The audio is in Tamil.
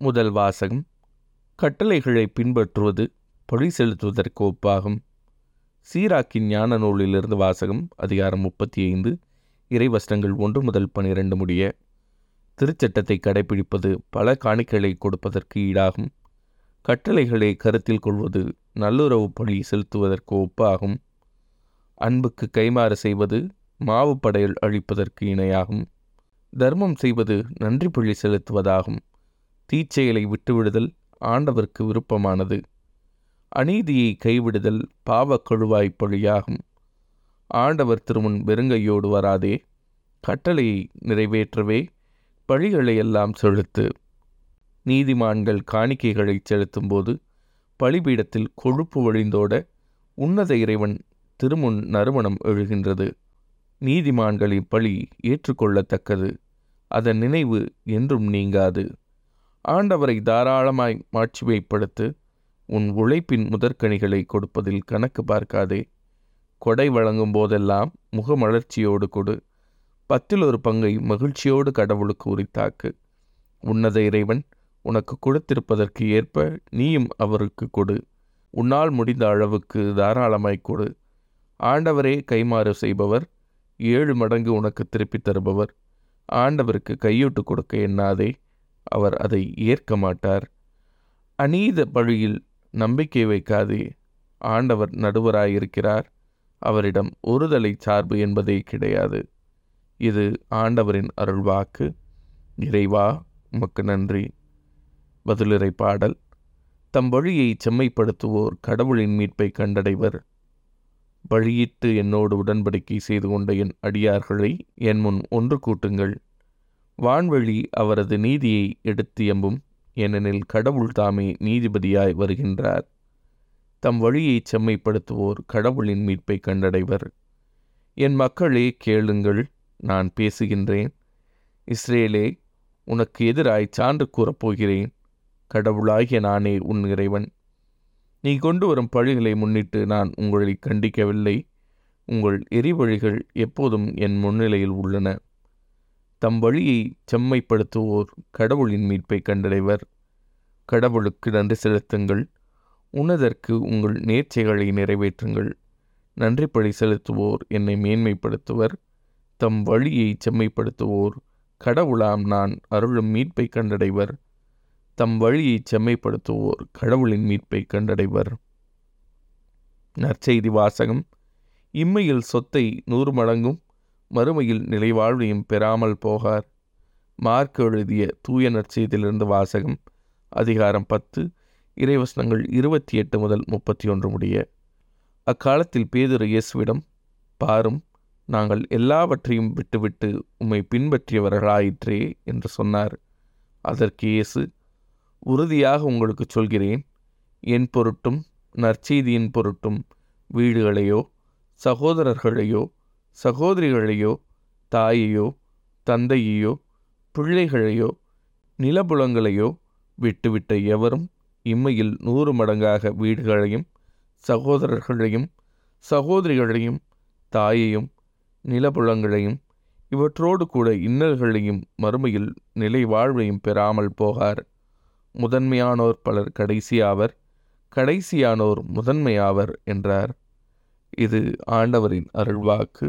முதல் வாசகம் கட்டளைகளை பின்பற்றுவது பழி செலுத்துவதற்கு ஒப்பாகும். சீராக்கின் ஞான நூலிலிருந்து வாசகம் அதிகாரம் முப்பத்தி ஐந்து இறைவசனங்கள் ஒன்று முதல் பனிரெண்டு முடிய திருச்சட்டத்தை கடைபிடிப்பது பல காணிக்கைகளை கொடுப்பதற்கு ஈடாகும். கட்டளைகளை கருத்தில் கொள்வது நல்லுறவு பழி செலுத்துவதற்கு ஒப்பாகும். அன்புக்கு கைமாறு செய்வது மாவு படையல் அழிப்பதற்கு இணையாகும். தர்மம் செய்வது நன்றி பழி செலுத்துவதாகும். தீச்செயலை விட்டுவிடுதல் ஆண்டவருக்கு விருப்பமானது. அநீதியை கைவிடுதல் பாவக் கழுவாய் பழியாகும். ஆண்டவர் திருமுன் வெறுங்கையோடு வராதே கட்டளையை நிறைவேற்றவே பழிகளை எல்லாம் செலுத்து. நீதிமான்கள் காணிக்கைகளை செலுத்தும்போது பலிபீடத்தில் கொழுப்பு வழிந்தோட உன்னத இறைவன் திருமுன் நறுமணம் எழுகின்றது. நீதிமான்களின் பழி ஏற்றுக்கொள்ளத்தக்கது அதன் நினைவு என்றும் நீங்காது. ஆண்டவரை தாராளமாய் மாட்சிமைப்படுத்து உன் உழைப்பின் முதற்கனிகளை கொடுப்பதில் கணக்கு பார்க்காதே. கொடை வழங்கும் போதெல்லாம் முகமலர்ச்சியோடு கொடு. பத்தில் ஒரு பங்கை மகிழ்ச்சியோடு கடவுளுக்கு உரித்தாக்கு. உன்னத இறைவன் உனக்கு கொடுத்திருப்பதற்கு ஏற்ப நீயும் அவருக்கு கொடு. உன்னால் முடிந்த அளவுக்கு தாராளமாய் கொடு. ஆண்டவரே கைமாறு செய்பவர் ஏழு மடங்கு உனக்கு திருப்பித் தருபவர். ஆண்டவருக்கு கையூட்டு கொடுக்க எண்ணாதே. அவர் அதை ஏற்க மாட்டார். அநீத பழியில் நம்பிக்கை வைக்காதே ஆண்டவர் நடுவராயிருக்கிறார். அவரிடம் ஒருதலை சார்பு என்பதே கிடையாது. இது ஆண்டவரின் அருள்வாக்கு. இறைவா உமக்கு நன்றி. பதிலுரை பாடல். தம் வழியை செம்மைப்படுத்துவோர் கடவுளின் மீட்பை கண்டடைவர். வழியிட்டு என்னோடு உடன்படிக்கை செய்து கொண்ட என் அடியார்களை என் முன் ஒன்று கூட்டுங்கள். வான்வழி அவரது நீதியை எடுத்து எம்பும் ஏனெனில் கடவுள் தாமே நீதிபதியாய் வருகின்றார். தம் வழியை செம்மைப்படுத்துவோர் கடவுளின் மீட்பை கண்டடைவர். என் மக்களே கேளுங்கள் நான் பேசுகின்றேன். இஸ்ரேலே உனக்கு எதிராய் சான்று கூறப்போகிறேன் கடவுளாகிய நானே உன் இறைவன். நீ கொண்டு வரும் பழிகளை முன்னிட்டு நான் உங்களை கண்டிக்கவில்லை. உங்கள் எரிவழிகள் எப்போதும் என் முன்னிலையில் உள்ளன. தம் வழியை செம்மைப்படுத்துவோர் கடவுளின் மீட்பை கண்டடைவர். கடவுளுக்கு நன்றி செலுத்துங்கள். உனதற்கு உங்கள் நேர்ச்சைகளை நிறைவேற்றுங்கள். நன்றிப்படை செலுத்துவோர் என்னை மேன்மைப்படுத்துவர். தம் வழியை செம்மைப்படுத்துவோர் கடவுளாம் நான் அருளும் மீட்பை கண்டடைவர். தம் வழியை செம்மைப்படுத்துவோர் கடவுளின் மீட்பை கண்டடைவர். நற்செய்தி வாசகம். இம்மையில் சொத்தை நூறு மடங்கும் மறுமையில் நிலைவாழ்வையும் பெறாமல் போகார். மார்க் எழுதிய தூய நற்செய்தியிலிருந்து வாசகம் அதிகாரம் பத்து இறைவசனங்கள் இருபத்தி எட்டு முதல் முப்பத்தி ஒன்று முடிய. அக்காலத்தில் பேதுரு இயேசுவிடம் பாரும் நாங்கள் எல்லாவற்றையும் விட்டுவிட்டு உம்மை பின்பற்றியவர்களாயிற்றே என்று சொன்னார். அதற்கு இயேசு உறுதியாக உங்களுக்கு சொல்கிறேன் என் பொருட்டும் நற்செய்தியின் பொருட்டும் வீடுகளையோ சகோதரர்களையோ சகோதரிகளையோ தாயையோ தந்தையையோ பிள்ளைகளையோ நிலபுலங்களையோ விட்டுவிட்ட எவரும் இம்மையில் நூறு மடங்காக வீடுகளையும் சகோதரர்களையும் சகோதரிகளையும் தாயையும் நிலபுலங்களையும் இவற்றோடு கூட இன்னல்களையும் மறுமையில் நிலை வாழ்வையும் பெறாமல் போகார். முதன்மையானோர் பலர் கடைசியாவர் கடைசியானோர் முதன்மையாவர் என்றார். இது ஆண்டவரின் அருள்வாக்கு.